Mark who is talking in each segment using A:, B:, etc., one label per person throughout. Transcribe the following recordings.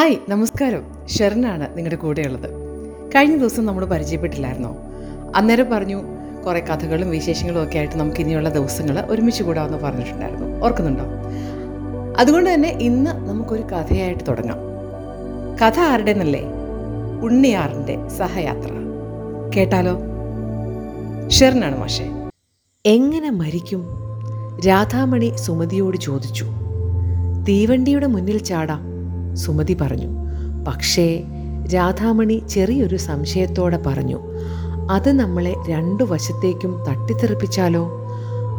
A: Hi നമസ്കാരം. ഷെറിനാണ് നിങ്ങളുടെ കൂടെയുള്ളത്. കഴിഞ്ഞ ദിവസം നമ്മൾ പരിചയപ്പെട്ടില്ലായിരുന്നോ? അന്നേരം പറഞ്ഞു കുറേ കഥകളും വിശേഷങ്ങളും ഒക്കെ ആയിട്ട് നമുക്ക് ഇനിയുള്ള ദിവസങ്ങൾ ഒരുമിച്ച് കൂടാമെന്ന് പറഞ്ഞിട്ടുണ്ടായിരുന്നു. ഓർക്കുന്നുണ്ടോ? അതുകൊണ്ട് തന്നെ ഇന്ന് നമുക്കൊരു കഥയായിട്ട് തുടങ്ങാം. കഥ ആരുടെ എന്നല്ലേ ഉണ്ണിയാറിന്റെ സഹയാത്ര. കേട്ടാലോ? ഷെറിനാണ് മാഷെ.
B: എങ്ങനെ മരിക്കും? രാധാമണി സുമതിയോട് ചോദിച്ചു. തീവണ്ടിയുടെ മുന്നിൽ ചാടാം. സുമതി പറഞ്ഞു. പക്ഷേ രാധാമണി ചെറിയൊരു സംശയത്തോടെ പറഞ്ഞു. അത് നമ്മളെ രണ്ടു വശത്തേക്കും തട്ടിത്തെറിപ്പിച്ചാലോ?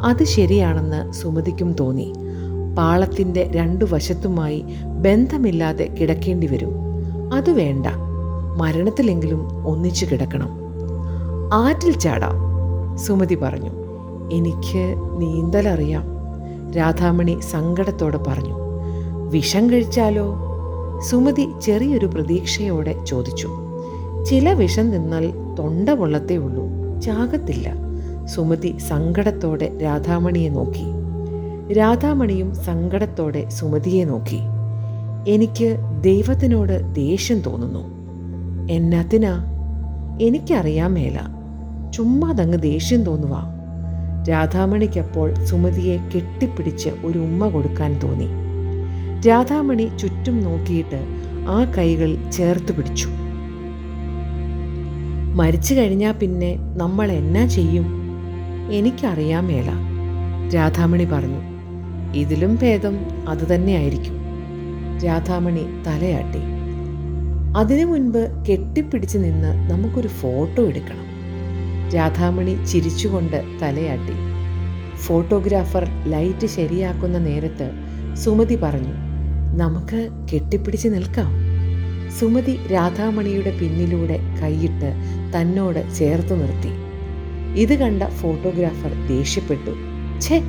B: അത് ശരിയാണെന്ന് സുമതിക്കും തോന്നി. പാളത്തിന്റെ രണ്ടു വശത്തുമായി ബന്ധമില്ലാതെ കിടക്കേണ്ടി വരും. അത് വേണ്ട. മരണത്തിലെങ്കിലും ഒന്നിച്ചു കിടക്കണം. ആറ്റിൽ ചാടാം സുമതി പറഞ്ഞു. എനിക്ക് നീന്തലറിയാം രാധാമണി സങ്കടത്തോടെ പറഞ്ഞു. വിഷം കഴിച്ചാലോ? സുമതി ചെറിയൊരു പ്രതീക്ഷയോടെ ചോദിച്ചു ചില വിഷം തിന്നാൽ തൊണ്ട പൊള്ളത്തേ ഉള്ളൂ ചാകത്തില്ല. സുമതി സങ്കടത്തോടെ രാധാമണിയെ നോക്കി. രാധാമണിയും സങ്കടത്തോടെ സുമതിയെ നോക്കി. എനിക്ക് ദൈവത്തിനോട് ദേഷ്യം തോന്നുന്നു. എന്നതിനാ എനിക്കറിയാൻ മേല ചുമ്മാതങ്ങ് ദേഷ്യം തോന്നുവാ. രാധാമണിക്കപ്പോൾ സുമതിയെ കെട്ടിപ്പിടിച്ച് ഒരു ഉമ്മ കൊടുക്കാൻ തോന്നി. രാധാമണി ചുറ്റും നോക്കിയിട്ട് ആ കൈകൾ ചേർത്ത് പിടിച്ചു. മരിച്ചു കഴിഞ്ഞാൽ പിന്നെ നമ്മൾ എന്നാ ചെയ്യും? എനിക്കറിയാൻ മേല രാധാമണി പറഞ്ഞു. ഇതിലും ഭേദം അതുതന്നെയായിരിക്കും രാധാമണി തലയാട്ടി. അതിനു മുൻപ് കെട്ടിപ്പിടിച്ച് നിന്ന് നമുക്കൊരു ഫോട്ടോ എടുക്കണം രാധാമണി ചിരിച്ചുകൊണ്ട് തലയാട്ടി. ഫോട്ടോഗ്രാഫർ ലൈറ്റ് ശരിയാക്കുന്ന നേരത്ത് സുമതി പറഞ്ഞു നമുക്ക് കെട്ടിപ്പിടിച്ച് നിൽക്കാം. സുമതി രാധാമണിയുടെ പിന്നിലൂടെ കൈയിട്ട് തന്നോട് ചേർത്ത് നിർത്തി. ഇത് കണ്ട ഫോട്ടോഗ്രാഫർ ദേഷ്യപ്പെട്ടു. ഛേ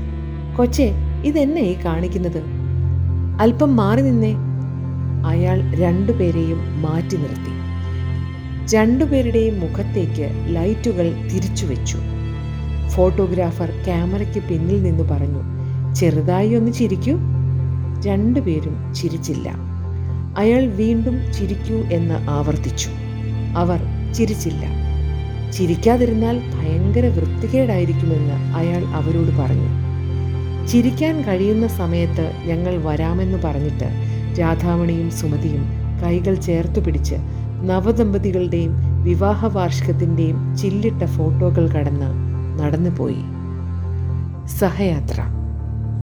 B: കൊച്ചേ ഇതെന്നെ ഈ കാണിക്കുന്നത്? അല്പം മാറി നിന്നേ. അയാൾ രണ്ടുപേരെയും മാറ്റി നിർത്തി. രണ്ടുപേരുടെയും മുഖത്തേക്ക് ലൈറ്റുകൾ തിരിച്ചു വെച്ചു. ഫോട്ടോഗ്രാഫർ ക്യാമറയ്ക്ക് പിന്നിൽ നിന്ന് പറഞ്ഞു ചെറുതായി ഒന്ന് ചിരിക്കൂ. രണ്ടുപേരും ചിരിച്ചില്ല. അയാൾ വീണ്ടും ചിരിക്കൂ എന്ന് ആവർത്തിച്ചു. അവർ ചിരിച്ചില്ല. ചിരിക്കാതിരുന്നാൽ ഭയങ്കര വൃത്തികേടായിരിക്കുമെന്ന് അയാൾ അവരോട് പറഞ്ഞു. ചിരിക്കാൻ കഴിയുന്ന സമയത്ത് ഞങ്ങൾ വരാമെന്ന് പറഞ്ഞിട്ട് രാധാമണിയും സുമതിയും കൈകൾ ചേർത്തു പിടിച്ച് നവദമ്പതികളുടെയും വിവാഹ വാർഷികത്തിന്റെയും ചില്ലിട്ട ഫോട്ടോകൾ കടന്ന് നടന്നുപോയി. സഹയാത്ര.